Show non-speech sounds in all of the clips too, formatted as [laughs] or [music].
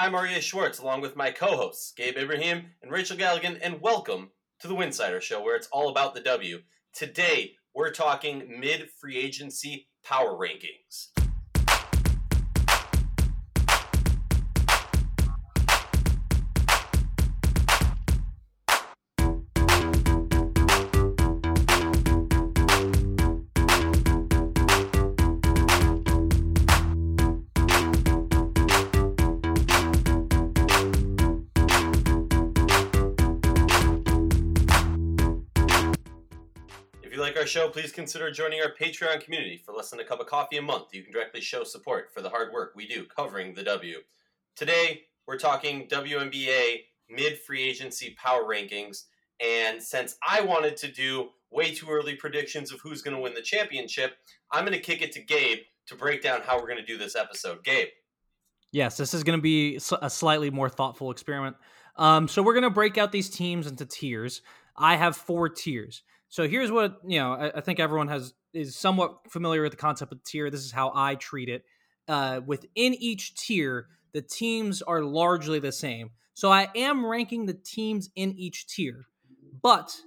I'm Aria Schwartz, along with my co hosts, Gabe Ibrahim and Rachel Galligan, and welcome to the Winsidr Show, where it's all about the W. Today, we're talking mid free agency power rankings. Show, please consider joining our Patreon community. For less than a cup of coffee a month, you can directly show support for the hard work we do covering the W. Today, we're talking WNBA mid free agency power rankings. And since I wanted to do way too early predictions of who's going to win the championship, I'm going to kick it to Gabe to break down how we're going to do this episode. Gabe. Yes, this is going to be a slightly more thoughtful experiment. Um, so we're going to break out these teams into tiers. I have four tiers. So here's what you know. I, I think everyone has is somewhat familiar with the concept of tier. This is how I treat it. Uh, within each tier, the teams are largely the same. So I am ranking the teams in each tier, but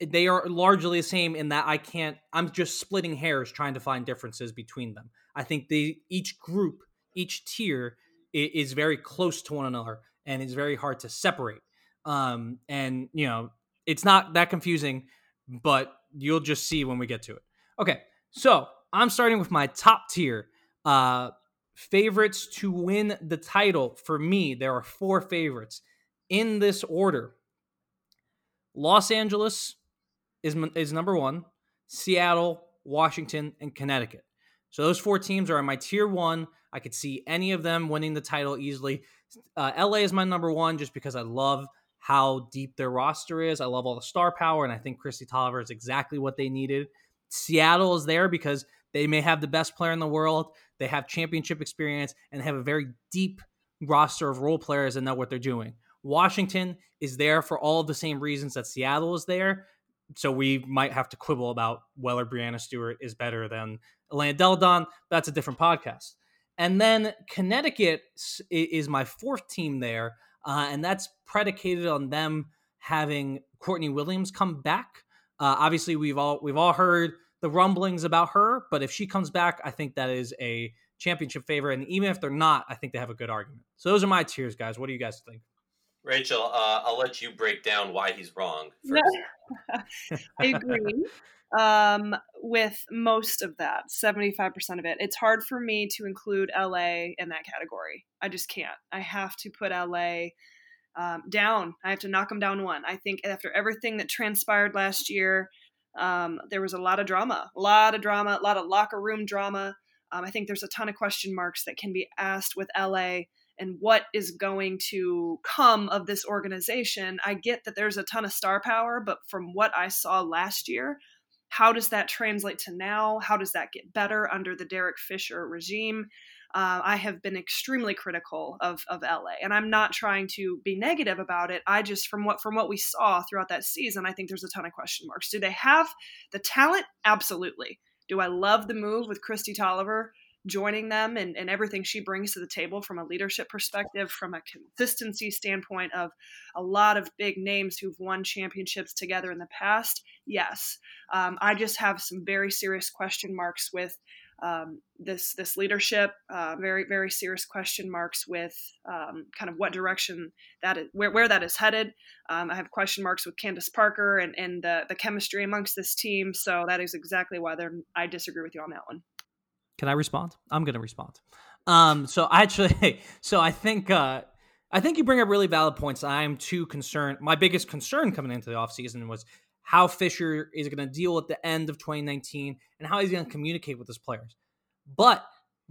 they are largely the same in that I can't. I'm just splitting hairs trying to find differences between them. I think they each group, each tier is very close to one another, and it's very hard to separate. Um, and you know, it's not that confusing, but you'll just see when we get to it. Okay, so I'm starting with my top tier. Uh, favorites to win the title for me. There are four favorites in this order. Los Angeles is is number one. Seattle, Washington, and Connecticut. So those four teams are in my tier one. I could see any of them winning the title easily. Uh, LA is my number one just because I love how deep their roster is. I love all the star power, and I think Kristi Toliver is exactly what they needed. Seattle is there because they may have the best player in the world. They have championship experience and have a very deep roster of role players and know what they're doing. Washington is there for all of the same reasons that Seattle is there. So we might have to quibble about whether Breanna Stewart is better than Elena Delle Donne. That's a different podcast. And then Connecticut is my fourth team there, uh, and that's predicated on them having Courtney Williams come back. Uh, obviously, we've all we've all heard the rumblings about her, but if she comes back, I think that is a championship favor. And even if they're not, I think they have a good argument. So those are my tiers, guys. What do you guys think? Rachel, uh, I'll let you break down why he's wrong No, [laughs] first. I agree um, with most of that, 75% of it. It's hard for me to include LA in that category. I just can't. I have to put LA um, down. I have to knock them down one. I think after everything that transpired last year, um, there was a lot of drama, a lot of drama, a lot of locker room drama. Um, I think there's a ton of question marks that can be asked with LA and what is going to come of this organization. I get that there's a ton of star power, but from what I saw last year, how does that translate to now? How does that get better under the Derek Fisher regime? Uh, I have been extremely critical of, of LA, and I'm not trying to be negative about it. I just from what from what we saw throughout that season, I think there's a ton of question marks. Do they have the talent? Absolutely. Do I love the move with Kristi Toliver joining them and, and everything she brings to the table from a leadership perspective, from a consistency standpoint of a lot of big names who've won championships together in the past? Yes. Um, I just have some very serious question marks with um, this this leadership. Uh, very very serious question marks with um, kind of what direction that is, where where that is headed. Um, I have question marks with Candace Parker and and the the chemistry amongst this team. So that is exactly why I disagree with you on that one. Can I respond? I'm going to respond. Um, so I actually, [laughs] so I think, uh, I think you bring up really valid points. I'm too concerned. My biggest concern coming into the offseason was how Fisher is going to deal at the end of 2019 and how he's going to communicate with his players. But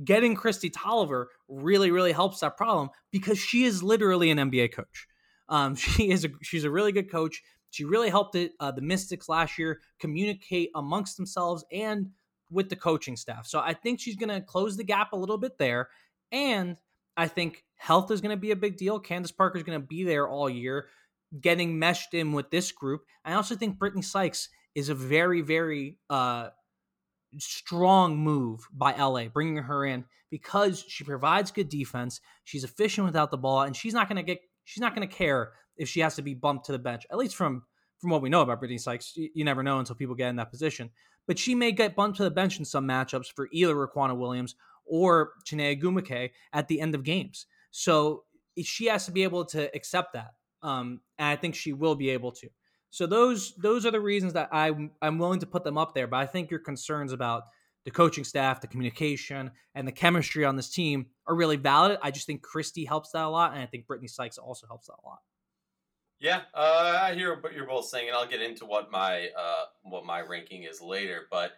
getting Kristi Toliver really, really helps that problem because she is literally an NBA coach. Um, [laughs] she is a she's a really good coach. She really helped it, uh, the Mystics last year communicate amongst themselves and with the coaching staff. So I think she's going to close the gap a little bit there. And I think health is going to be a big deal. Candace Parker is going to be there all year, getting meshed in with this group. I also think Brittney Sykes is a very, very, uh, strong move by LA bringing her in because she provides good defense. She's efficient without the ball, and she's not going to get she's not going to care if she has to be bumped to the bench. At least from from what we know about Brittney Sykes, you, you, never know until people get in that position. But she may get bumped to the bench in some matchups for either Riquna Williams or Chiney Ogwumike at the end of games. So she has to be able to accept that, um, and I think she will be able to. So those those are the reasons that I I'm, I'm willing to put them up there. But I think your concerns about the coaching staff, the communication, and the chemistry on this team are really valid. I just think Kristi helps that a lot, and I think Brittney Sykes also helps that a lot. Yeah, uh, I hear what you're both saying, and I'll get into what my uh, what my ranking is later. But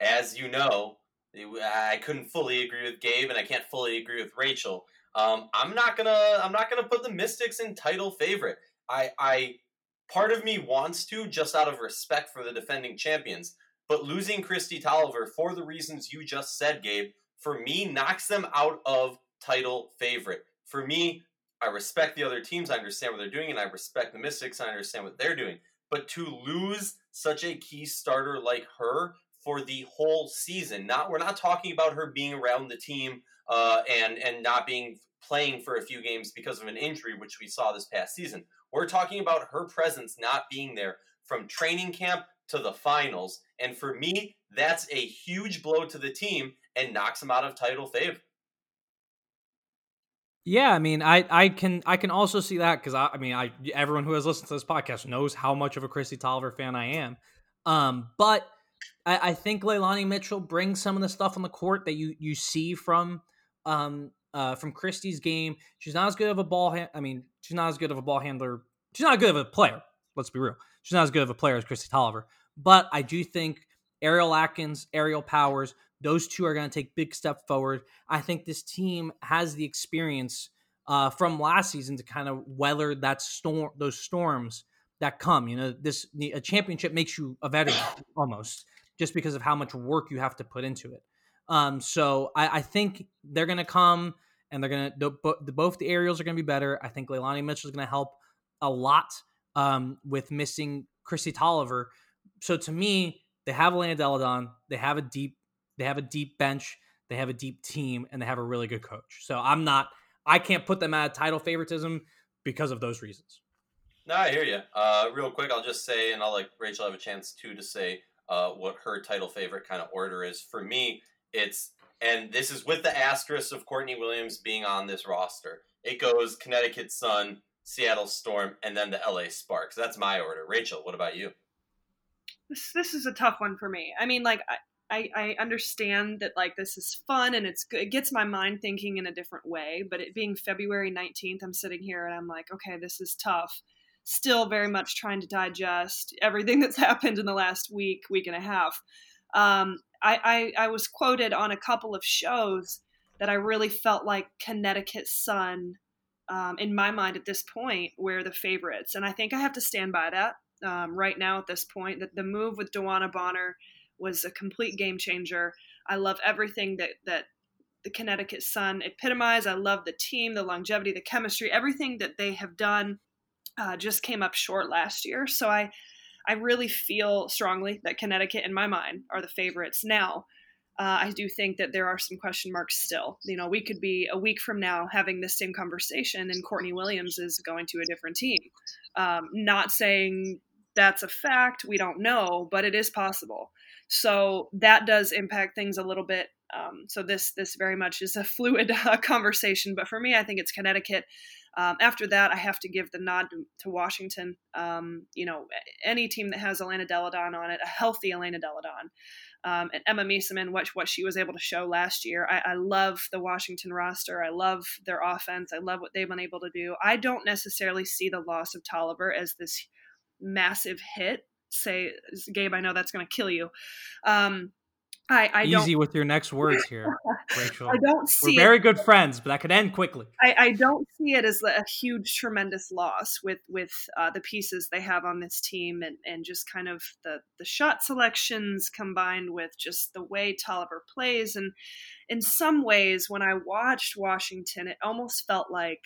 as you know, I couldn't fully agree with Gabe, and I can't fully agree with Rachel. Um, I'm not gonna I'm not gonna put the Mystics in title favorite. I I part of me wants to just out of respect for the defending champions, but losing Kristi Toliver for the reasons you just said, Gabe, for me knocks them out of title favorite. For me, I respect the other teams. I understand what they're doing, and I respect the Mystics. I understand what they're doing. But to lose such a key starter like her for the whole season, not we're not talking about her being around the team uh, and and not being playing for a few games because of an injury, which we saw this past season. We're talking about her presence not being there from training camp to the finals. And for me, that's a huge blow to the team and knocks them out of title favor. Yeah, I mean, I I can I can also see that because I, I mean, I everyone who has listened to this podcast knows how much of a Kristi Toliver fan I am. Um, but I, I think Leilani Mitchell brings some of the stuff on the court that you you see from um uh from Kristi's game. She's not as good of a ball. Ha- I mean, she's not as good of a ball handler. She's not good of a player. Let's be real. She's not as good of a player as Kristi Toliver. But I do think Ariel Atkins, Aerial Powers, those two are going to take big step forward. I think this team has the experience uh, from last season to kind of weather that storm, those storms that come. You know, this a championship makes you a veteran [coughs] almost, just because of how much work you have to put into it. Um, so I, I think they're going to come and they're going to both the aerials are going to be better. I think Leilani Mitchell is going to help a lot um, with missing Kristi Toliver. So to me, they have Elena Delle Donne. They have a deep they have a deep bench, they have a deep team, and they have a really good coach. So I'm not, I can't put them out of title favoritism because of those reasons. No, I hear you. Uh, real quick, I'll just say, and I'll let Rachel have a chance too to say uh, what her title favorite kind of order is. For me, it's, and this is with the asterisk of Courtney Williams being on this roster. It goes Connecticut Sun, Seattle Storm, and then the LA Sparks. That's my order. Rachel, what about you? This, this is a tough one for me. I mean, like, I, I understand that like this is fun and it's good. It gets my mind thinking in a different way. But it being February 19th, I'm sitting here and I'm like, okay, this is tough. Still very much trying to digest everything [laughs] that's happened in the last week, week and a half. Um, I, I, I was quoted on a couple of shows that I really felt like Connecticut Sun, um, in my mind at this point, were the favorites. And I think I have to stand by that um, right now at this point. That the move with DeWanna Bonner – was a complete game changer. I love everything that that the Connecticut Sun epitomized. I love the team, the longevity, the chemistry, everything that they have done uh, just came up short last year. So I I really feel strongly that Connecticut, in my mind, are the favorites now. Uh, I do think that there are some question marks still. You know, we could be a week from now having this same conversation, and Courtney Williams is going to a different team. Um, not saying that's a fact, we don't know, but it is possible. So that does impact things a little bit. Um, so this this very much is a [laughs] fluid uh, conversation. But for me, I think it's Connecticut. Um, after that, I have to give the nod to, to Washington. Um, you know, any team that has Elena Delle Donne on it, a healthy Elena Delle Donne. Um, and Emma Meesseman, what, what she was able to show last year. I, I, love the Washington roster. I love their offense. I love what they've been able to do. I don't necessarily see the loss of Toliver as this massive hit say, Gabe, I know that's going to kill you. Um, I, I easy with your next words here, [laughs] Rachel. I don't see. We're very good friends, but that could end quickly. I, I don't see it as a huge, tremendous loss with with uh, the pieces they have on this team, and and just kind of the the shot selections combined with just the way Toliver plays, and in some ways, when I watched Washington, it almost felt like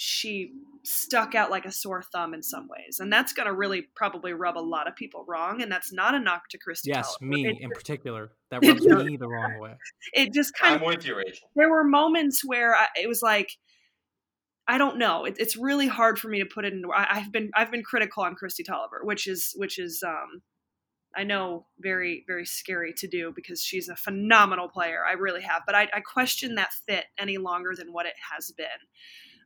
she stuck out like a sore thumb in some ways, and that's going to really probably rub a lot of people wrong. And that's not a knock to Kristi. Yes, Toliver. me It in particular. [laughs] That rubs just- me the wrong way. It just kind I'm of with you, Rachel. there were moments where I, it was like I don't know. It, it's really hard for me to put it in. I, I've been I've been critical on Kristi Toliver, which is which is um, I know very very scary to do because she's a phenomenal player. I really have, but I, I question that fit any longer than what it has been.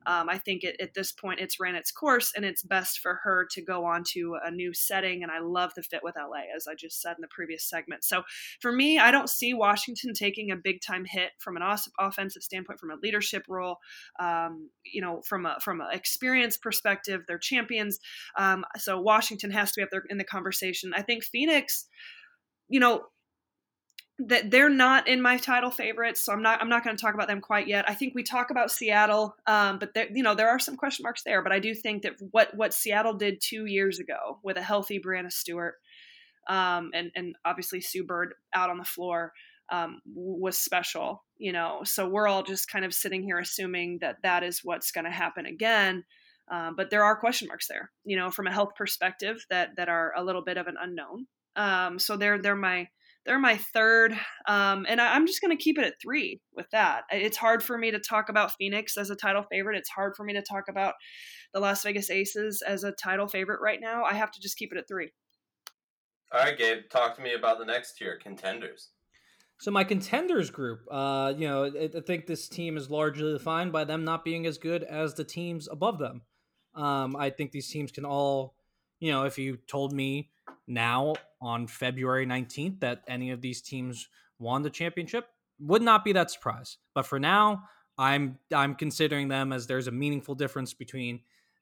Um, I think it, at this point it's ran its course and it's best for her to go on to a new setting. And I love the fit with LA, as I just said in the previous segment. So for me, I don't see Washington taking a big time hit from an off- offensive standpoint, from a leadership role. Um, you know, from a from an experience perspective, they're champions. Um, so Washington has to be up there in the conversation. I think Phoenix, you know, that they're not in my title favorites, so I'm not I'm not going to talk about them quite yet. I think we talk about Seattle, um, but there, you know there are some question marks there. But I do think that what what Seattle did two years ago with a healthy Breanna Stewart, um, and and obviously Sue Bird out on the floor um, was special. You know, so we're all just kind of sitting here assuming that that is what's going to happen again. Um, but there are question marks there, you know, from a health perspective that that are a little bit of an unknown. Um, so they're they're my they're my third, um, and I, I'm just going to keep it at three with that. It's hard for me to talk about Phoenix as a title favorite. It's hard for me to talk about the Las Vegas Aces as a title favorite right now. I have to just keep it at three. All right, Gabe, talk to me about the next tier, contenders. So my contenders group, uh, you know, I, I think this team is largely defined by them not being as good as the teams above them. Um, I think these teams can all, you know, if you told me now on February 19th that any of these teams won the championship, would not be that surprise. But for now, I'm I'm considering them as there's a meaningful difference between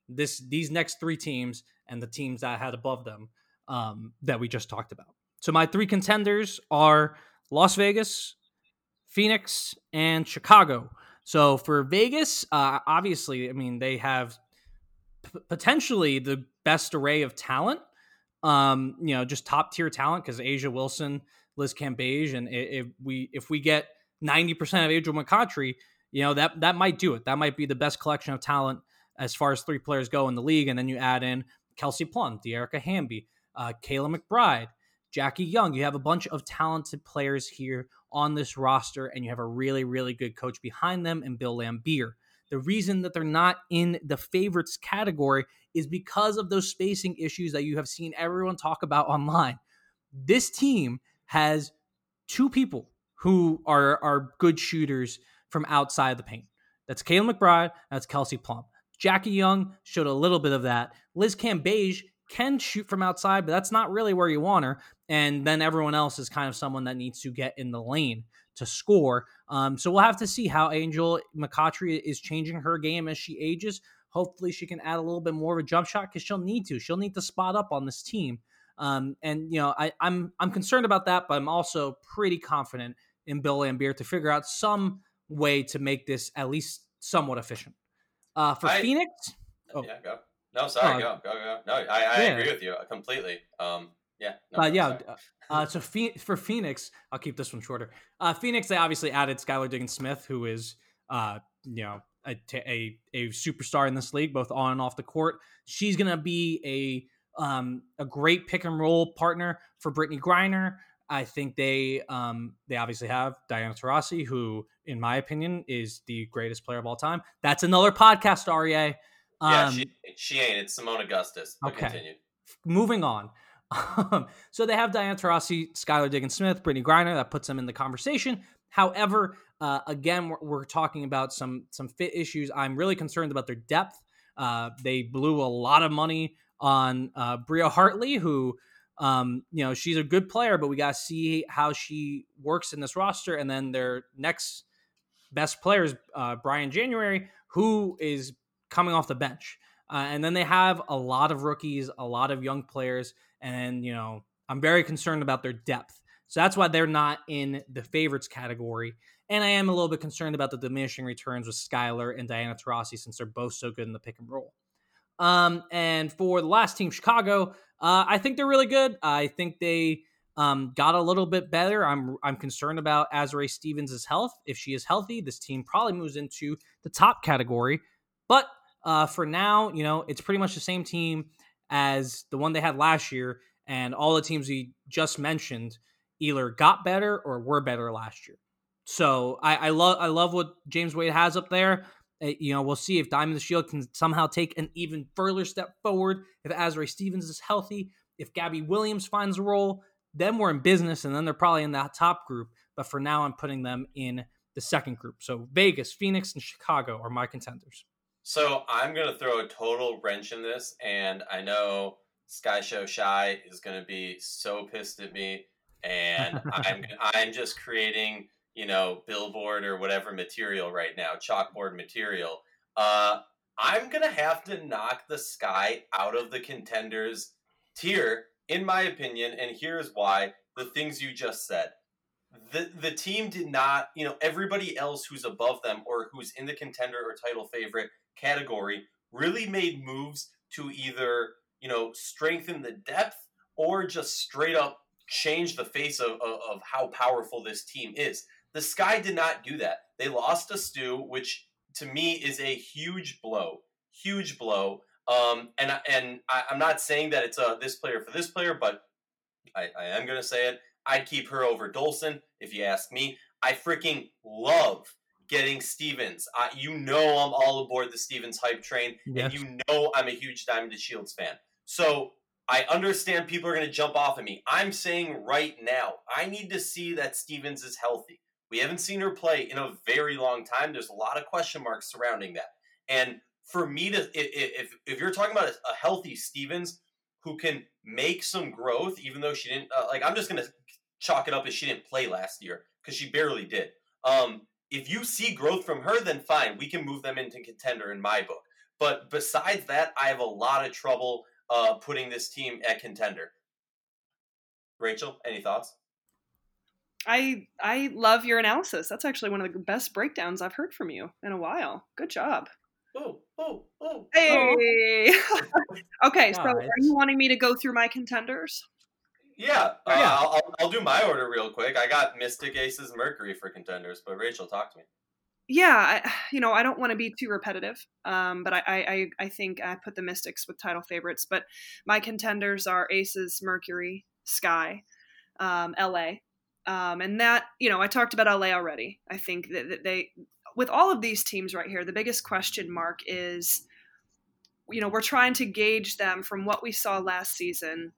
this these next three teams and the teams that I had above them um, that we just talked about. So my three contenders are Las Vegas, Phoenix, and Chicago. So for Vegas, uh, obviously, I mean they have p- potentially the best array of talent. Um, you know, just top tier talent because A'ja Wilson, Liz Cambage, and if we if we get ninety percent of Angel McCoughtry, you know that that might do it. That might be the best collection of talent as far as three players go in the league. And then you add in Kelsey Plum, Dearica Hamby, uh, Kayla McBride, Jackie Young. You have a bunch of talented players here on this roster, and you have a really, really good coach behind them and Bill Laimbeer. The reason that they're not in the favorites category is because of those spacing issues that you have seen everyone talk about online. This team has two people who are are good shooters from outside the paint. That's Kayla McBride. That's Kelsey Plum. Jackie Young showed a little bit of that. Liz Cambage can shoot from outside, but that's not really where you want her. And then everyone else is kind of someone that needs to get in the lane to score. Um, so we'll have to see how Angel McCoughtry is changing her game as she ages. Hopefully, she can add a little bit more of a jump shot because she'll need to. She'll need to spot up on this team. Um, and you know, I, I'm I'm concerned about that, but I'm also pretty confident in Bill Laimbeer to figure out some way to make this at least somewhat efficient. Uh, for I- Phoenix, Oh. Yeah, go. No, sorry, Uh, go, go, go. No, I, I yeah. agree with you completely. Um, yeah. No, uh, yeah. Uh, so Phe- for Phoenix, I'll keep this one shorter. Uh, Phoenix, they obviously added Skylar Diggins Smith, who is, uh, you know, a, a a superstar in this league, both on and off the court. She's gonna be a um, a great pick and roll partner for Brittney Griner. I think they um, they obviously have Diana Taurasi, who, in my opinion, is the greatest player of all time. That's another podcast, Aria. yeah, Um, she, she ain't. It's Seimone Augustus. But Okay. continue. moving on. [laughs] Um, so they have Diana Taurasi, Skylar Diggins Smith, Brittney Griner. That puts them in the conversation. However, uh, again, we're, we're talking about some some fit issues. I'm really concerned about their depth. Uh, they blew a lot of money on uh, Bria Hartley, who, um, you know, she's a good player, but we got to see how she works in this roster. And then their next best players, uh, Briann January, who is coming off the bench. Uh, and then they have a lot of rookies, a lot of young players, and you know I'm very concerned about their depth. So that's why they're not in the favorites category. And I am a little bit concerned about the diminishing returns with Skylar and Diana Taurasi since they're both so good in the pick and roll. Um, and for the last team, Chicago, uh, I think they're really good. I think they um, got a little bit better. I'm I'm concerned about Azurá Stevens' health. If she is healthy, this team probably moves into the top category. But Uh, for now, you know, it's pretty much the same team as the one they had last year, and all the teams we just mentioned either got better or were better last year. So I, I love I love what James Wade has up there. Uh, you know, we'll see if Diamond DeShield can somehow take an even further step forward. If Azurá Stevens is healthy, if Gabby Williams finds a role, then we're in business, and then they're probably in that top group. But for now, I'm putting them in the second group. So Vegas, Phoenix, and Chicago are my contenders. So I'm gonna throw a total wrench in this, and I know Sky Show Shy is gonna be so pissed at me, and [laughs] I'm I'm just creating you know billboard or whatever material right now, chalkboard material. Uh, I'm gonna have to knock the Sky out of the contenders tier, in my opinion, and here's why: the things you just said the the team did not, you know, everybody else who's above them or who's in the contender or title favorite category really made moves to either, you know, strengthen the depth or just straight up change the face of, of, of how powerful this team is. The Sky did not do that. They lost Astou, which to me is a huge blow, huge blow. Um, and and I, am not saying that it's a this player for this player, but I, I am going to say it. I'd keep her over Dolson if you ask me. I freaking love getting Stevens. Uh, you know I'm all aboard the Stevens hype train, yes. and you know I'm a huge Diamond DeShields fan. So I understand people are going to jump off of me. I'm saying right now, I need to see that Stevens is healthy. We haven't seen her play in a very long time. There's a lot of question marks surrounding that. And for me to, if if you're talking about a healthy Stevens who can make some growth, even though she didn't, uh, like I'm just gonna chalk it up as she didn't play last year because she barely did. Um, if you see growth from her, then fine, we can move them into contender in my book. But besides that, I have a lot of trouble uh, putting this team at contender. Rachel, any thoughts? I I love your analysis. That's actually one of the best breakdowns I've heard from you in a while. Good job. Oh, oh, oh. Hey. [laughs] okay, so are you wanting me to go through my contenders? Yeah, uh, yeah. I'll, I'll do my order real quick. I got Mystic Aces Mercury for contenders, but Rachel, talk to me. Yeah, I, [sighs] you know, I don't want to be too repetitive, um, but I, I, I think I put the Mystics with title favorites. But my contenders are Aces, Mercury, Sky, um, LA, um, and that you know I talked about LA already. I think that, that they, with all of these teams right here, the biggest question mark is, you know, we're trying to gauge them from what we saw last season.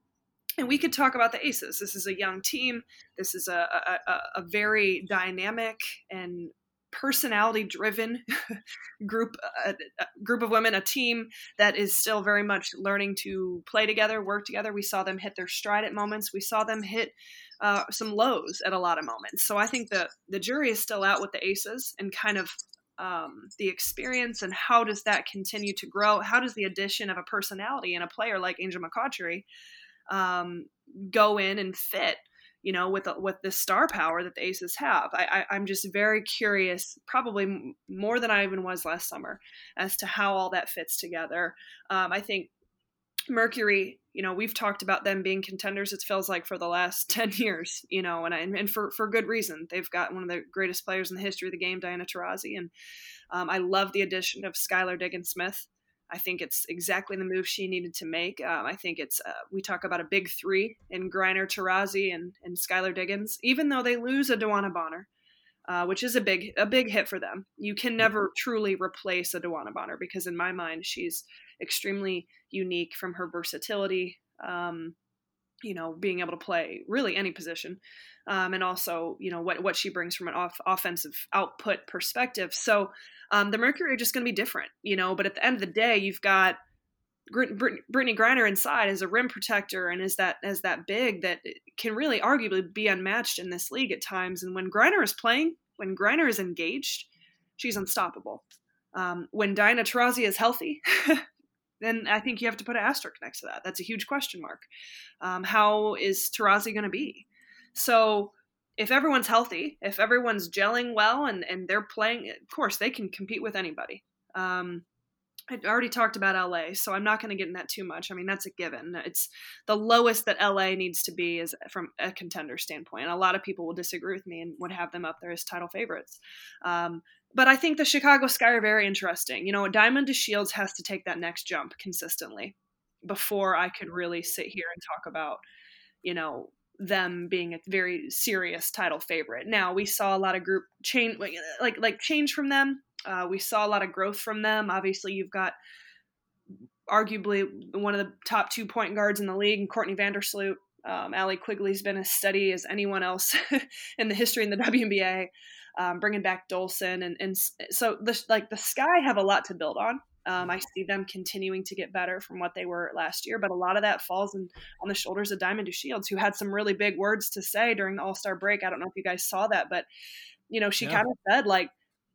And we could talk about the aces. This is a young team. This is a, a, a very dynamic and personality driven [laughs] group a, a, group of women a team that is still very much learning to play together work together. We saw them hit their stride at moments. We saw them hit uh, some lows at a lot of moments. So i think the the jury is still out with the aces and kind of um, the experience and how does that continue to grow? How does the addition of a personality and a player like angel mccoughtry um, go in and fit you know with with the star power that the aces have? I, I am just very curious probably more than i even was last summer as to how all that fits together. Um, i think mercury you know we've talked about them being contenders it feels like for the last [laughs] 10 years you know and, and for, for good reason they've got one of the greatest players in the history of the game diana taurasi and um, i love the addition of skylar diggins smith I think it's exactly the move she needed to make. Um, I think it's uh, we talk about a big three in Griner, Taurasi, and and Skylar Diggins. Even though they lose a DeWanna Bonner, uh, which is a big a big hit for them, you can never truly replace a DeWanna Bonner because in my mind she's extremely unique from her versatility. Um, you know, being able to play really any position, um, and also you know what what she brings from an off, offensive output perspective. So um, the Mercury are just going to be different, you know. But at the end of the day, you've got Brittney Griner inside as a rim protector and as that as that big that can really arguably be unmatched in this league at times. And when Griner is playing, when Griner is engaged, she's unstoppable. Um, when Diana Taurasi is healthy, [laughs] then I think you have to put an asterisk next to that. That's a huge question mark. Um, how is Taurasi going to be? So if everyone's healthy, if everyone's gelling well and, and they're playing, of course, they can compete with anybody. Um, I already talked about LA, so I'm not going to get in that too much. I mean, that's a given. It's the lowest that LA needs to be is from a contender standpoint. And A lot of people will disagree with me and would have them up there as title favorites. Um, but I think the Chicago Sky are very interesting. You know, Diamond DeShields has to take that next jump consistently before I could really sit here and talk about, you know, them being a very serious title favorite. Now we saw a lot of group change, like like, like change from them. Uh, we saw a lot of growth from them. Obviously, you've got arguably one of the top two point guards in the league, and Courtney Vandersloot. Um, Allie Quigley's been as steady as anyone else [laughs] in the history in the WNBA. Um, bringing back Dolson and and so the like the Sky have a lot to build on. Um, I see them continuing to get better from what they were last year, but a lot of that falls in, on the shoulders of Diamond DeShields, who had some really big words to say during the All Star break. I don't know if you guys saw that, but you know she yeah. kind of said like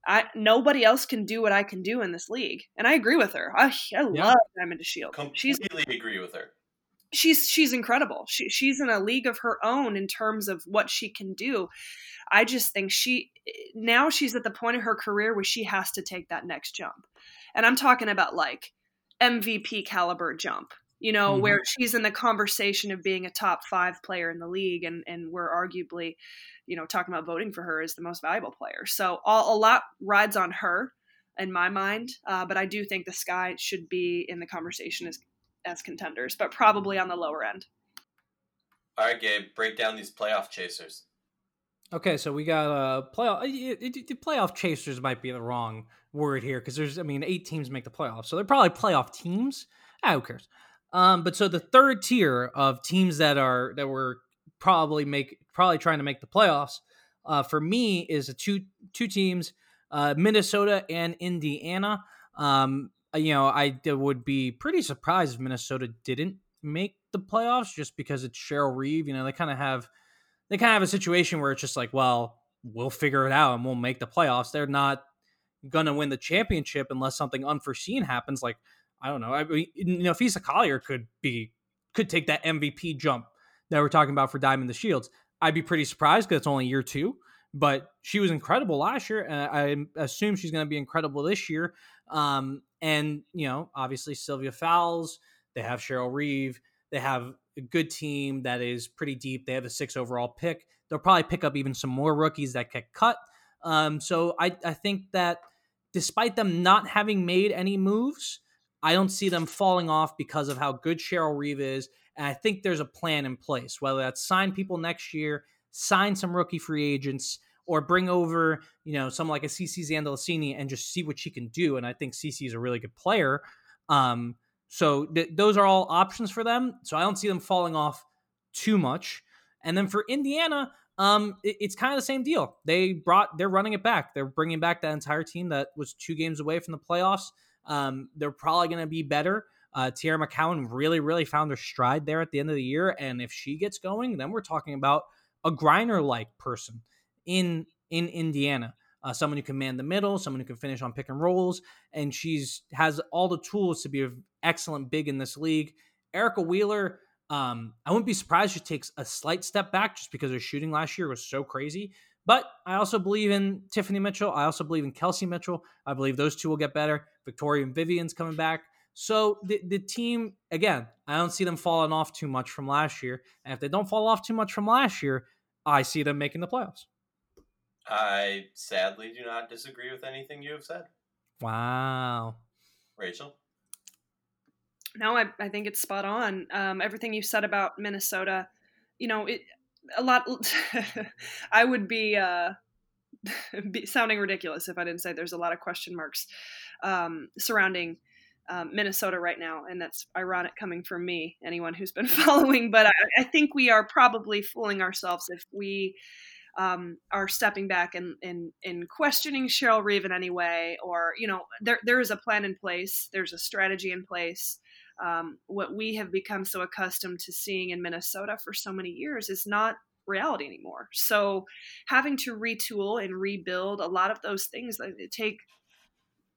I nobody else can do what I can do in this league, and I agree with her. I, I yeah. love Diamond DeShield. Completely she's, agree with her. She's she's incredible. She, she's in a league of her own in terms of what she can do. I just think she now she's at the point of her career where she has to take that next jump, and I'm talking about like MVP caliber jump. You know, mm-hmm. where she's in the conversation of being a top five player in the league, and and we're arguably you know, talking about voting for her as the most valuable player. So all, a lot rides on her in my mind, uh, but I do think the Sky should be in the conversation as as contenders, but probably on the lower end. All right, Gabe, break down these playoff chasers. Okay, so we got a uh, playoff. The playoff chasers might be the wrong word here because there's, I mean, eight teams make the playoffs, so they're probably playoff teams. Ah, who cares? Um, but so the third tier of teams that are that were probably make probably trying to make the playoffs. Uh, for me, is a two two teams, uh, Minnesota and Indiana. Um, uh, you know, I would be pretty surprised if Minnesota didn't make the playoffs just because it's Cheryl Reeve. You know, they kind of have they kind of have a situation where it's just like, well, we'll figure it out and we'll make the playoffs. They're not gonna win the championship unless something unforeseen happens. Like I don't know. I mean, you know, Fisa Collier could be could take that MVP jump that we're talking about for Diamond DeShields. I'd be pretty surprised because it's only year two, but she was incredible last year, and I assume she's going to be incredible this year. Um, and you know, obviously Sylvia Fowles, they have Cheryl Reeve, they have a good team that is pretty deep. They have a six overall pick. They'll probably pick up even some more rookies that get cut. Um, so I, I think that despite them not having made any moves, I don't see them falling off because of how good Cheryl Reeve is and I think there's a plan in place, whether that's sign people next year, sign some rookie free agents, or bring over, you know, someone like a CC Zandalasini and just see what she can do. And I think CC is a really good player. Um, so th- those are all options for them. So I don't see them falling off too much. And then for Indiana, um, it, it's kind of the same deal. They brought, they're running it back. They're bringing back that entire team that was two games away from the playoffs. Um, they're probably going to be better. Uh, Teaira McCowan really, really found her stride there at the end of the year, and if she gets going, then we're talking about a Griner-like person in in Indiana, uh, someone who can man the middle, someone who can finish on pick and rolls, and she's has all the tools to be an excellent big in this league. Erica Wheeler, um, I wouldn't be surprised she takes a slight step back just because her shooting last year was so crazy. But I also believe in Tiffany Mitchell. I also believe in Kelsey Mitchell. I believe those two will get better. Victoria and Vivian's coming back. So the, the team, again, I don't see them falling off too much from last year. And if they don't fall off too much from last year, I see them making the playoffs. I sadly do not disagree with anything you have said. Wow. Rachel? No, I, I think it's spot on. Um, everything you said about Minnesota, you know, it a lot. [laughs] I would be, uh, [laughs] be sounding ridiculous if I didn't say there's a lot of question marks um, surrounding um, Minnesota right now, and that's ironic coming from me, anyone who's been [laughs] following. But I, I think we are probably fooling ourselves if we um, are stepping back and, and, and questioning Cheryl Reeve in any way, or you know, there there is a plan in place, there's a strategy in place. Um, what we have become so accustomed to seeing in Minnesota for so many years is not reality anymore. So having to retool and rebuild a lot of those things that take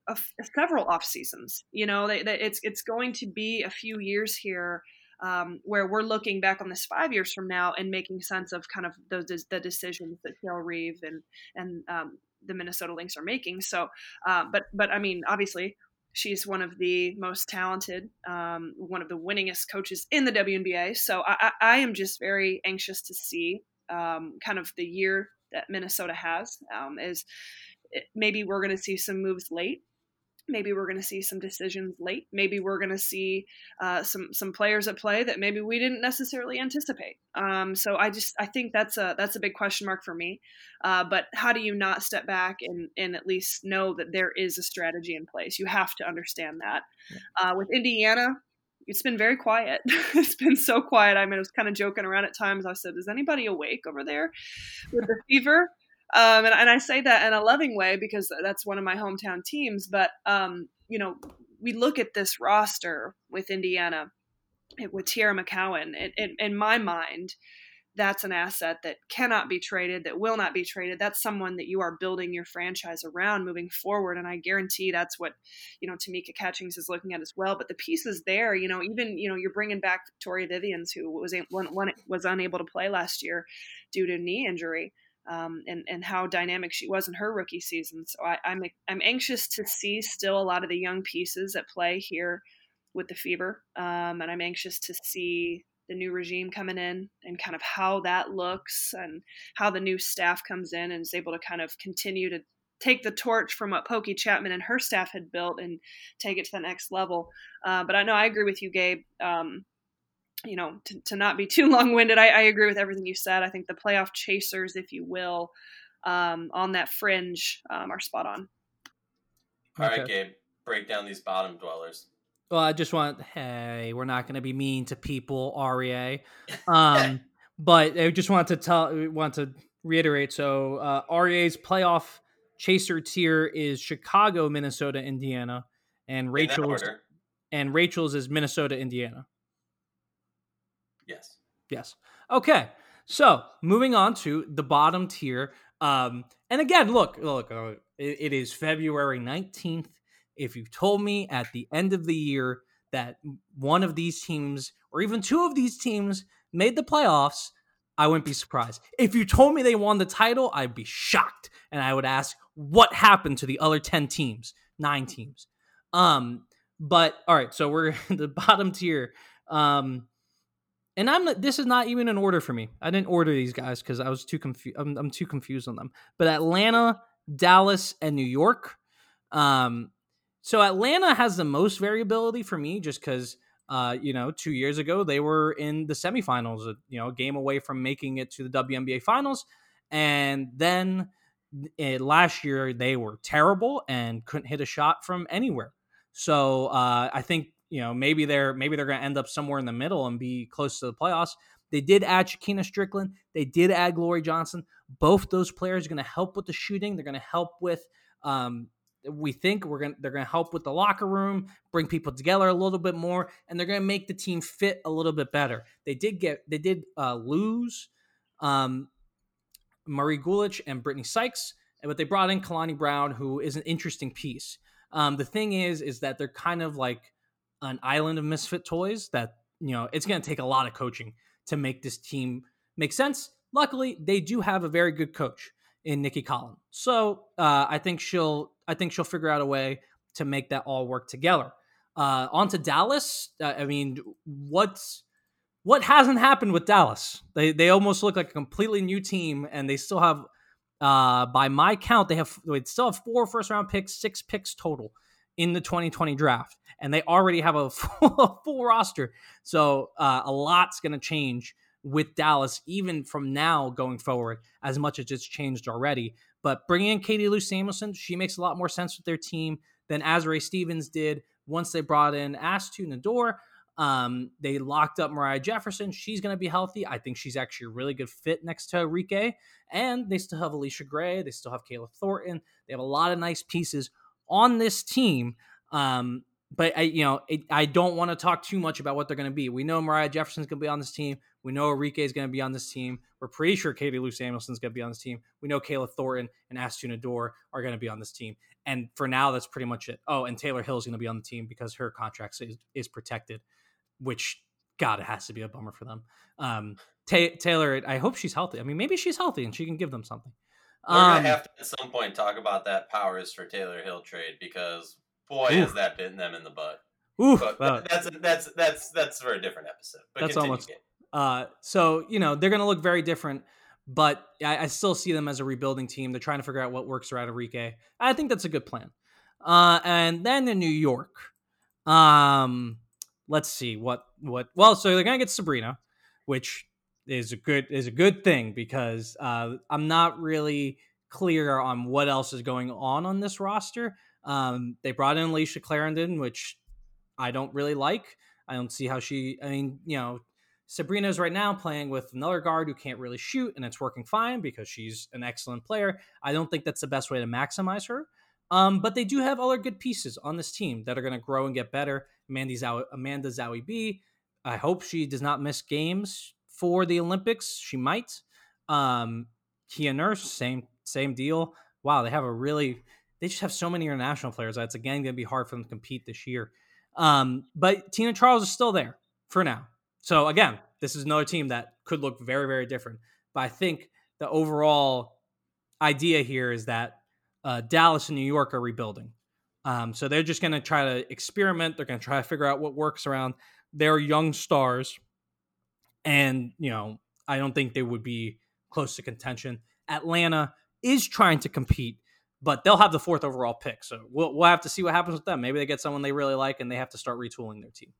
a, several off seasons. You know, they, they, it's it's going to be a few years here um, where we're looking back on this five years from now and making sense of kind of those the decisions that Cheryl Reeve and and um, the Minnesota Lynx are making. So, uh, but but I mean, obviously, she's one of the most talented, um, one of the winningest coaches in the WNBA. So I, I, am just very anxious to see um, kind of the year that Minnesota has. Um, is maybe we're going to see some moves late maybe we're going to see some decisions late. Maybe we're going to see uh, some some players at play that maybe we didn't necessarily anticipate. Um, so I just I think that's a that's a big question mark for me. Uh, but how do you not step back and and at least know that there is a strategy in place? You have to understand that. Uh, with Indiana, it's been very quiet. [laughs] it's been so quiet. I mean, I was kind of joking around at times. I said, "Is anybody awake over there with the fever?" Um, and, and, I say that in a loving way because that's one of my hometown teams. But um, you know, we look at this roster with Indiana, with Teaira McCowan. It, it, in my mind, that's an asset that cannot be traded, that will not be traded. That's someone that you are building your franchise around moving forward. And I guarantee that's what, you know, Tamika Catchings is looking at as well. But the pieces there, you know, even, you know, you're bringing back Tori Vivians, who was, was unable to play last year due to knee injury um, and and how dynamic she was in her rookie season. So I, I'm I'm anxious to see still a lot of the young pieces at play here with the Fever, um, and I'm anxious to see the new regime coming in and kind of how that looks and how the new staff comes in and is able to kind of continue to take the torch from what Pokey Chatman and her staff had built and take it to the next level. Uh, but I know I agree with you, Gabe. Um, you know, to, to not be [laughs] too long winded, I, I, agree with everything you said. I think the playoff chasers, if you will, um, on that fringe um, are spot on. All okay. right, Gabe, break down these bottom dwellers. Well, I just want, hey, we're not going to be mean to people, Aria. Um, [laughs] but I just want to tell, want to reiterate. So, uh, Aria's playoff chaser tier is Chicago, Minnesota, Indiana, and Rachel's and Rachel's is Minnesota, Indiana. Yes. Yes. Okay. So moving on to the bottom tier. Um, and again, look, look, uh, it, it is February 19th. If you told me at the end of the year that one of these teams or even two of these teams made the playoffs, I wouldn't be surprised. If you told me they won the title, I'd be shocked. And I would ask, what happened to the other 10 teams, nine teams? Um, but all right, so we're [laughs] the bottom tier. Um, and I'm this is not even an order for me. I didn't order these guys because I was too confused. I'm, I'm, too confused on them. But Atlanta, Dallas, and New York. Um, so Atlanta has the most variability for me, just because uh, you know, two years ago they were in the semifinals, you know, game away from making it to the WNBA finals, and then uh, last year they were terrible and couldn't hit a shot from anywhere. So uh, I think you know, maybe they're maybe they're going to end up somewhere in the middle and be close to the playoffs. They did add Shekinna Stricklen. They did add Glory Johnson. Both those players are going to help with the shooting. They're going to help with. Um, we think we're going. They're going to help with the locker room, bring people together a little bit more, and they're going to make the team fit a little bit better. They did get. They did uh, lose um, Marie Gulich and Brittney Sykes, but they brought in Kalani Brown, who is an interesting piece. Um, the thing is, is that they're kind of like an island of misfit toys that you know it's going to take a lot of coaching to make this team make sense. Luckily, they do have a very good coach in Nicki Collen, so uh, I think she'll I think she'll figure out a way to make that all work together. Uh, on to Dallas. Uh, I mean, what's what hasn't happened with Dallas? They they almost look like a completely new team, and they still have, uh, by my count, they have they still have four first round picks, six picks total in the 2020 draft, and they already have a [laughs] full, full roster. So uh, a lot's going to change with Dallas, even from now going forward, as much as it's changed already. But bringing in Katie Lou Samuelson, she makes a lot more sense with their team than Azurá Stevens did once they brought in Astou Ndour. Um, they locked up Moriah Jefferson. She's going to be healthy. I think she's actually a really good fit next to Arike. And they still have Allisha Gray. They still have Kayla Thornton. They have a lot of nice pieces on this team. Um, but I, you know, it, I don't want to talk too much about what they're going to be. We know Moriah Jefferson's going to be on this team. We know Arike is going to be on this team. We're pretty sure Katie Lou Samuelson's going to be on this team. We know Kayla Thornton and Astou Ndour are going to be on this team. And for now, that's pretty much it. Oh, and Tayler Hill is going to be on the team because her contract is, is protected, which God, it has to be a bummer for them. Um, Ta- Tayler, I hope she's healthy. I mean, maybe she's healthy and she can give them something. We're um, gonna have to at some point talk about that powers for Tayler Hill trade because boy has that bitten them in the butt. Oof, but that's that's that's that's for a different episode. But that's almost. Uh, so you know they're gonna look very different. but I, I, still see them as a rebuilding team. They're trying to figure out what works around Arike. I think that's a good plan. Uh, and then in New York, um, let's see what what. Well, so they're gonna get Sabrina, which is a good is a good thing because uh, I'm not really clear on what else is going on on this roster. Um, they brought in Layshia Clarendon, which I don't really like. I don't see how she. I mean, you know, Sabrina's right now playing with another guard who can't really shoot, and it's working fine because she's an excellent player. I don't think that's the best way to maximize her. Um, but they do have other good pieces on this team that are going to grow and get better. Amanda Zahui, Amanda Zahui B. I hope she does not miss games for the Olympics. She might. Um, Kia Nurse, same same deal. Wow, they have a really they just have so many international players. That's again going to be hard for them to compete this year. Um, but Tina Charles is still there for now. So again, this is another team that could look very, very different. But I think the overall idea here is that uh, Dallas and New York are rebuilding. Um, so they're just going to try to experiment. They're going to try to figure out what works around their young stars. And, you know, I don't think they would be close to contention. Atlanta is trying to compete, but they'll have the fourth overall pick. So we'll, we'll have to see what happens with them. Maybe they get someone they really like and they have to start retooling their team.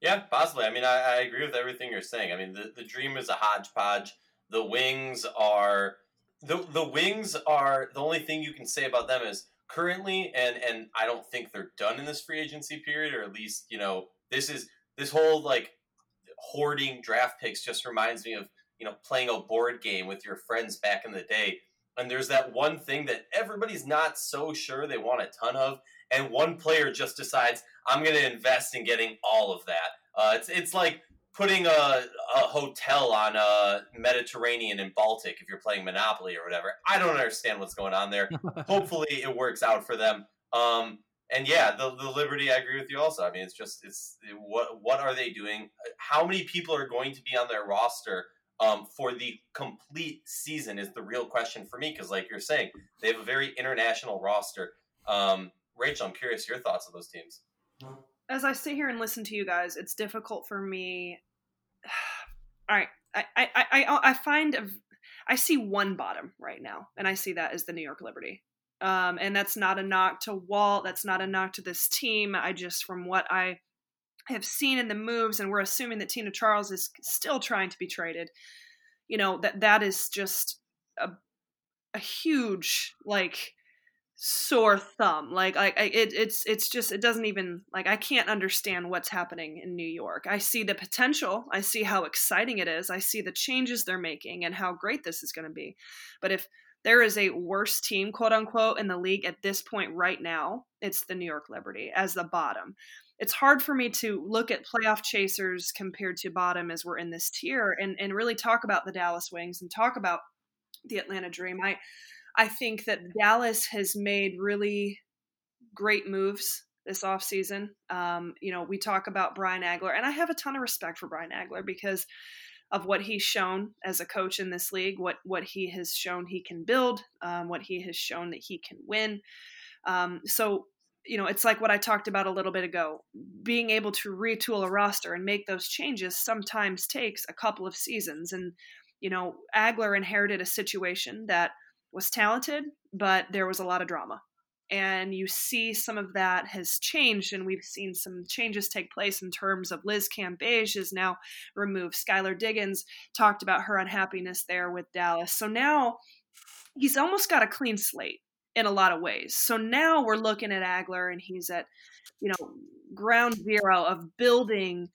Yeah, possibly. I mean, I, I agree with everything you're saying. I mean, the, the dream is a hodgepodge. The wings are the the wings are the only thing you can say about them is currently, and and I don't think they're done in this free agency period, or at least you know this is this whole like hoarding draft picks just reminds me of you know playing a board game with your friends back in the day. And there's that one thing that everybody's not so sure they want a ton of, and one player just decides I'm going to invest in getting all of that. Uh, it's it's like putting a, a hotel on a Mediterranean and Baltic if you're playing Monopoly or whatever. I don't understand what's going on there. [laughs] Hopefully, it works out for them. Um, and yeah, the, the Liberty, I agree with you also. I mean, it's just it's what what are they doing? How many people are going to be on their roster um, for the complete season is the real question for me because, like you're saying, they have a very international roster. Um, Rachel, I'm curious your thoughts on those teams. As I sit here and listen to you guys, it's difficult for me. [sighs] All right, I I I I find I see one bottom right now, and I see that as the New York Liberty. Um, and that's not a knock to Walt. That's not a knock to this team. I just, from what I have seen in the moves, and we're assuming that Tina Charles is still trying to be traded. You know that that is just a a huge like sore thumb like like it, it's it's just it doesn't even like i can't understand what's happening in new york i see the potential i see how exciting it is i see the changes they're making and how great this is going to be but if there is a worse team quote unquote in the league at this point right now. It's the new york liberty as the bottom. It's hard for me to look at playoff chasers compared to bottom as we're in this tier and and really talk about the dallas wings and talk about the atlanta dream. I I think that Dallas has made really great moves this offseason. Um, you know, we talk about Brian Agler, and I have a ton of respect for Brian Agler because of what he's shown as a coach in this league, what what he has shown he can build, um, what he has shown that he can win. Um, so you know, it's like what I talked about a little bit ago. Being able to retool a roster and make those changes sometimes takes a couple of seasons. And, you know, Agler inherited a situation that was talented, but there was a lot of drama. And you see some of that has changed, and we've seen some changes take place in terms of Liz Cambage is now removed. Skylar Diggins talked about her unhappiness there with Dallas. So now he's almost got a clean slate in a lot of ways. So now we're looking at Agler, and he's at, you know, ground zero of building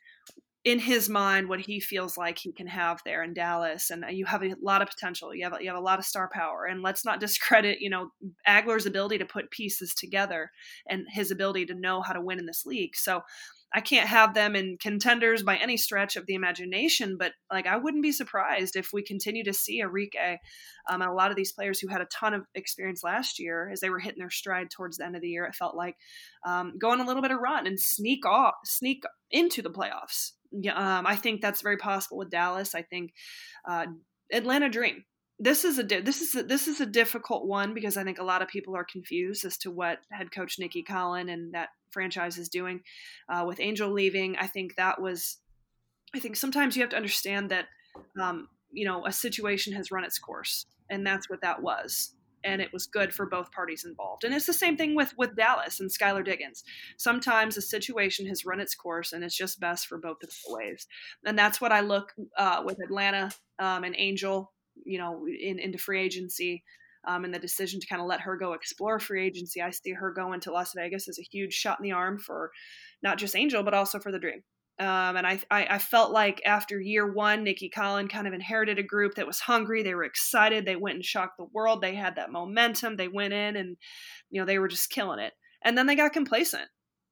in his mind what he feels like he can have there in Dallas and uh, you have a lot of potential. You have you have a lot of star power and let's not [laughs] discredit you know Agler's ability to put pieces together and his ability to know how to win in this league. So I can't have them in contenders by any stretch of the imagination, but like I wouldn't be surprised if we continue to see Arike um, and a lot of these players who had a ton of experience last year as they were hitting their stride towards the end of the year. It felt like um, going a little bit of run and sneak off, sneak into the playoffs. Um, I think that's very possible with Dallas. I think uh, Atlanta Dream this is a this is a, this is a difficult one because I think a lot of people are confused as to what head coach Nicki Collen and that franchise is doing. Uh, with Angel leaving, I think that was. I think sometimes you have to understand that um, you know a situation has run its course, and that's what that was and it was good for both parties involved. And it's the same thing with with Dallas and Skylar Diggins. Sometimes a situation has run its course, and it's just best for both of the ways. And that's what I look uh, with Atlanta um, and Angel, you know, in, into free agency. Um, and the decision to kind of let her go explore free agency, I see her going to Las Vegas as a huge shot in the arm for not just Angel, but also for the Dream. Um, and I, I, I, felt like after year one, Nicki Collen kind of inherited a group that was hungry. They were excited. They went and shocked the world. They had that momentum. They went in and, you know, they were just killing it. And then they got complacent.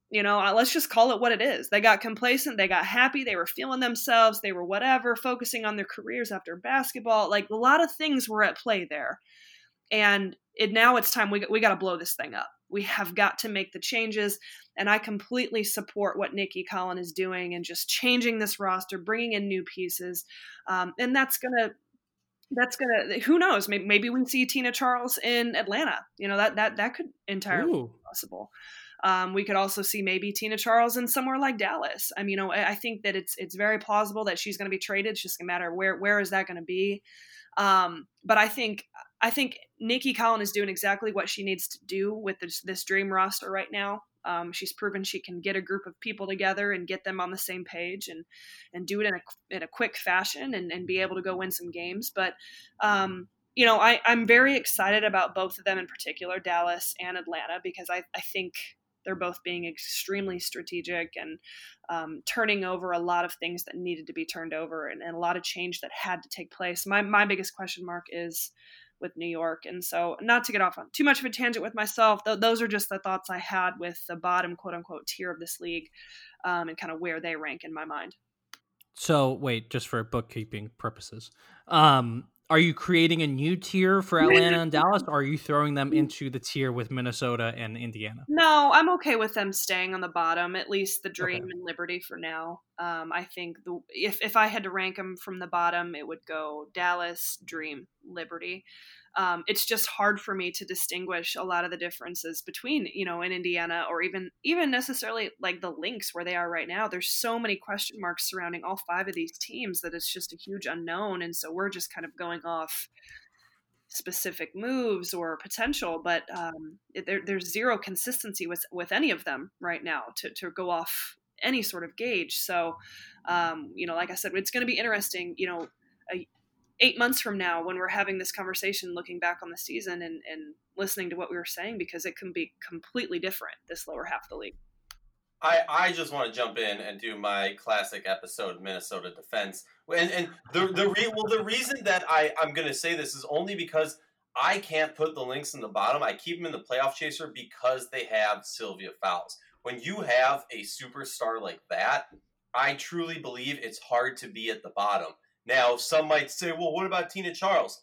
You know, let's just call it what it is. They got complacent. They got happy. They were feeling themselves. They were whatever, focusing on their careers after basketball. Like a lot of things were at play there. And it, now it's time we, we got to blow this thing up. We have got to make the changes. And I completely support what Nicki Collen is doing and just changing this roster, bringing in new pieces. Um, and that's going to that's gonna who knows maybe, maybe we can see tina charles in atlanta you know that that that could entirely Ooh. be possible um, we could also see maybe tina charles in somewhere like dallas i mean you know i think that it's it's very plausible that she's going to be traded it's just a matter of where where is that going to be um, but i think i think Nicki collen is doing exactly what she needs to do with this, this dream roster right now um, she's proven she can get a group of people together and get them on the same page and and do it in a in a quick fashion and, and be able to go win some games. But um, you know, I, I'm very excited about both of them in particular, Dallas and Atlanta, because I, I think they're both being extremely strategic and um, turning over a lot of things that needed to be turned over and, and, a lot of change that had to take place. My, my biggest question mark is with New York. And so, not to get off on too much of a tangent with myself, th- those are just the thoughts I had with the bottom quote unquote tier of this league um, and kind of where they rank in my mind. So, wait, just for bookkeeping purposes, um, are you creating a new tier for Atlanta and Dallas, or are you throwing them into the tier with Minnesota and Indiana? No, I'm okay with them staying on the bottom, at least the Dream okay. and Liberty for now. Um, I think the if if I had to rank them from the bottom, it would go Dallas, Dream, Liberty um, it's just hard for me to distinguish a lot of the differences between you know in indiana or even even necessarily like the Lynx where they are right now. There's so many question marks surrounding all five of these teams that it's just a huge unknown and so we're just kind of going off specific moves or potential but um, it, there, there's zero consistency with with any of them right now to, to go off any sort of gauge. So um, you know like i said it's going to be interesting you know a, eight months from now when we're having this conversation looking back on the season and, and listening to what we were saying because it can be completely different this lower half of the league. I, I just want to jump in and do my classic episode Minnesota defense. And, and the the re, well the reason that I I'm gonna say this is only because I can't put the Lynx in the bottom. I keep them in the playoff chaser because they have Sylvia Fowles. When you have a superstar like that I truly believe it's hard to be at the bottom now, some might say, well, what about Tina Charles?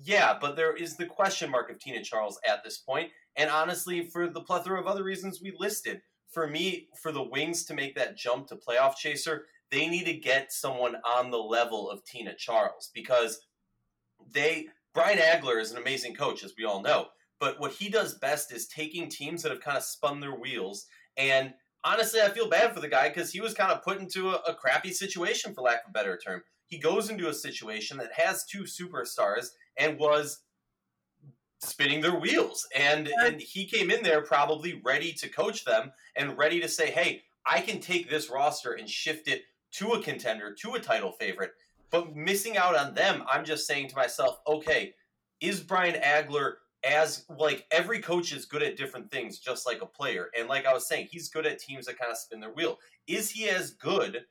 Yeah, but there is the question mark of Tina Charles at this point. and honestly, for the plethora of other reasons we listed, for me, for the Wings to make that jump to playoff chaser, they need to get someone on the level of Tina Charles because they Brian Agler is an amazing coach, as we all know. But what he does best is taking teams that have kind of spun their wheels. And honestly, I feel bad for the guy because he was kind of put into a, a crappy situation, for lack of a better term he goes into a situation that has two superstars and was spinning their wheels. And and he came in there probably ready to coach them and ready to say hey i can take this roster and shift it to a contender to a title favorite. But missing out on them i'm just saying to myself okay is brian agler as like every coach is good at different things just like a player? And like i was saying he's good at teams that kind of spin their wheel. Is he as good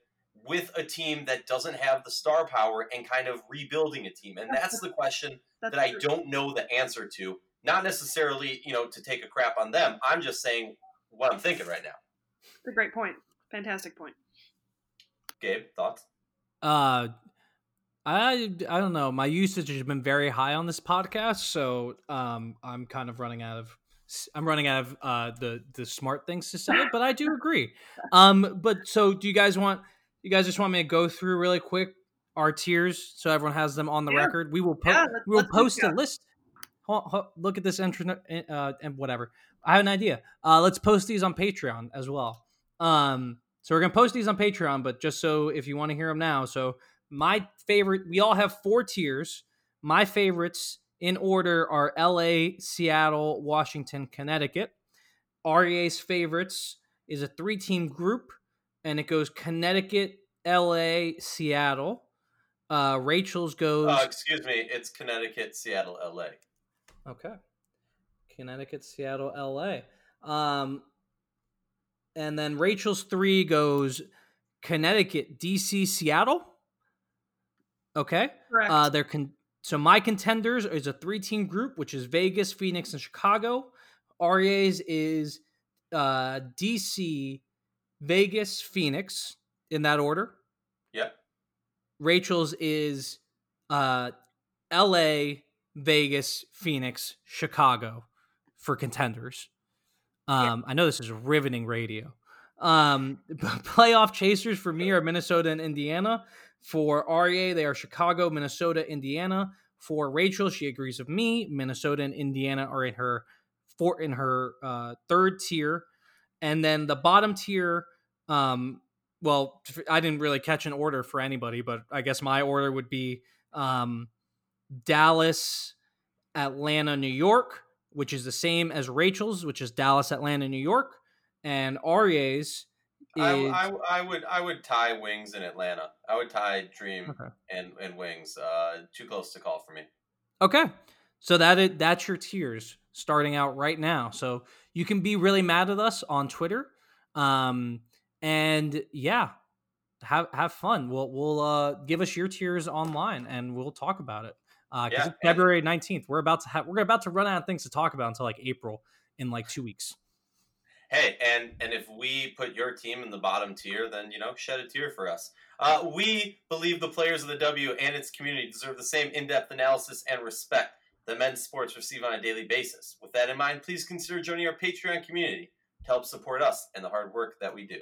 with a team that doesn't have the star power and kind of rebuilding a team? And that's the question [laughs] that's that I don't know the answer to. Not necessarily, you know, to take a crap on them. I'm just saying what I'm thinking right now. It's a great point. Fantastic point. Gabe, thoughts? Uh I I don't know. My usage has been very high on this podcast, so um, I'm kind of running out of I'm running out of uh, the the smart things to say, but I do agree. [laughs] Um, but so do you guys want you guys just want me to go through really quick our tiers so everyone has them on the yeah. record? We will po- yeah, we will post a list. look at this internet uh, and whatever. I have an idea. Uh, let's post these on Patreon as well. Um, so we're gonna post these on Patreon, but just so if you want to hear them now, so my favorite. We all have four tiers. My favorites in order are L.A., Seattle, Washington, Connecticut. Aria's favorites is a three-team group, and it goes Connecticut, L.A., Seattle. Uh, Rachel's goes. Uh, excuse me, it's Connecticut, Seattle, LA. Okay. Connecticut, Seattle, LA. Um, and then Rachel's three goes Connecticut, DC, Seattle. Okay. Correct. Uh, they're con- so my contenders is a three team group, which is Vegas, Phoenix, and Chicago. Aria's is uh, DC, Vegas, Phoenix in that order. Yep. Rachel's is uh, L.A., Vegas, Phoenix, Chicago for contenders. Um, I know this is riveting radio. Um, [laughs] playoff chasers for me are Minnesota and Indiana. For Aria, they are Chicago, Minnesota, Indiana. For Rachel, she agrees with me. Minnesota and Indiana are in her four in her uh, third tier, and then the bottom tier. Um, well, I didn't really catch an order for anybody, but I guess my order would be um, Dallas, Atlanta, New York, which is the same as Rachel's, which is Dallas, Atlanta, New York, and Aria's is I, I, I would I would tie Wings in Atlanta. I would tie Dream Okay. and, and Wings. Uh, too close to call for me. Okay. So that is, that's your tiers starting out right now. So you can be really mad at us on Twitter. Um and yeah, have have fun. We'll we'll uh give us your tiers online and we'll talk about it. Uh Yeah, it's February 19th. We're about to have we're about to run out of things to talk about until like April in like 2 weeks. Hey, and and if we put your team in the bottom tier, then you know shed a tear for us. Uh, we believe the players of the W and its community deserve the same in-depth analysis and respect that men's sports receive on a daily basis. With that in mind, please consider joining our Patreon community to help support us and the hard work that we do.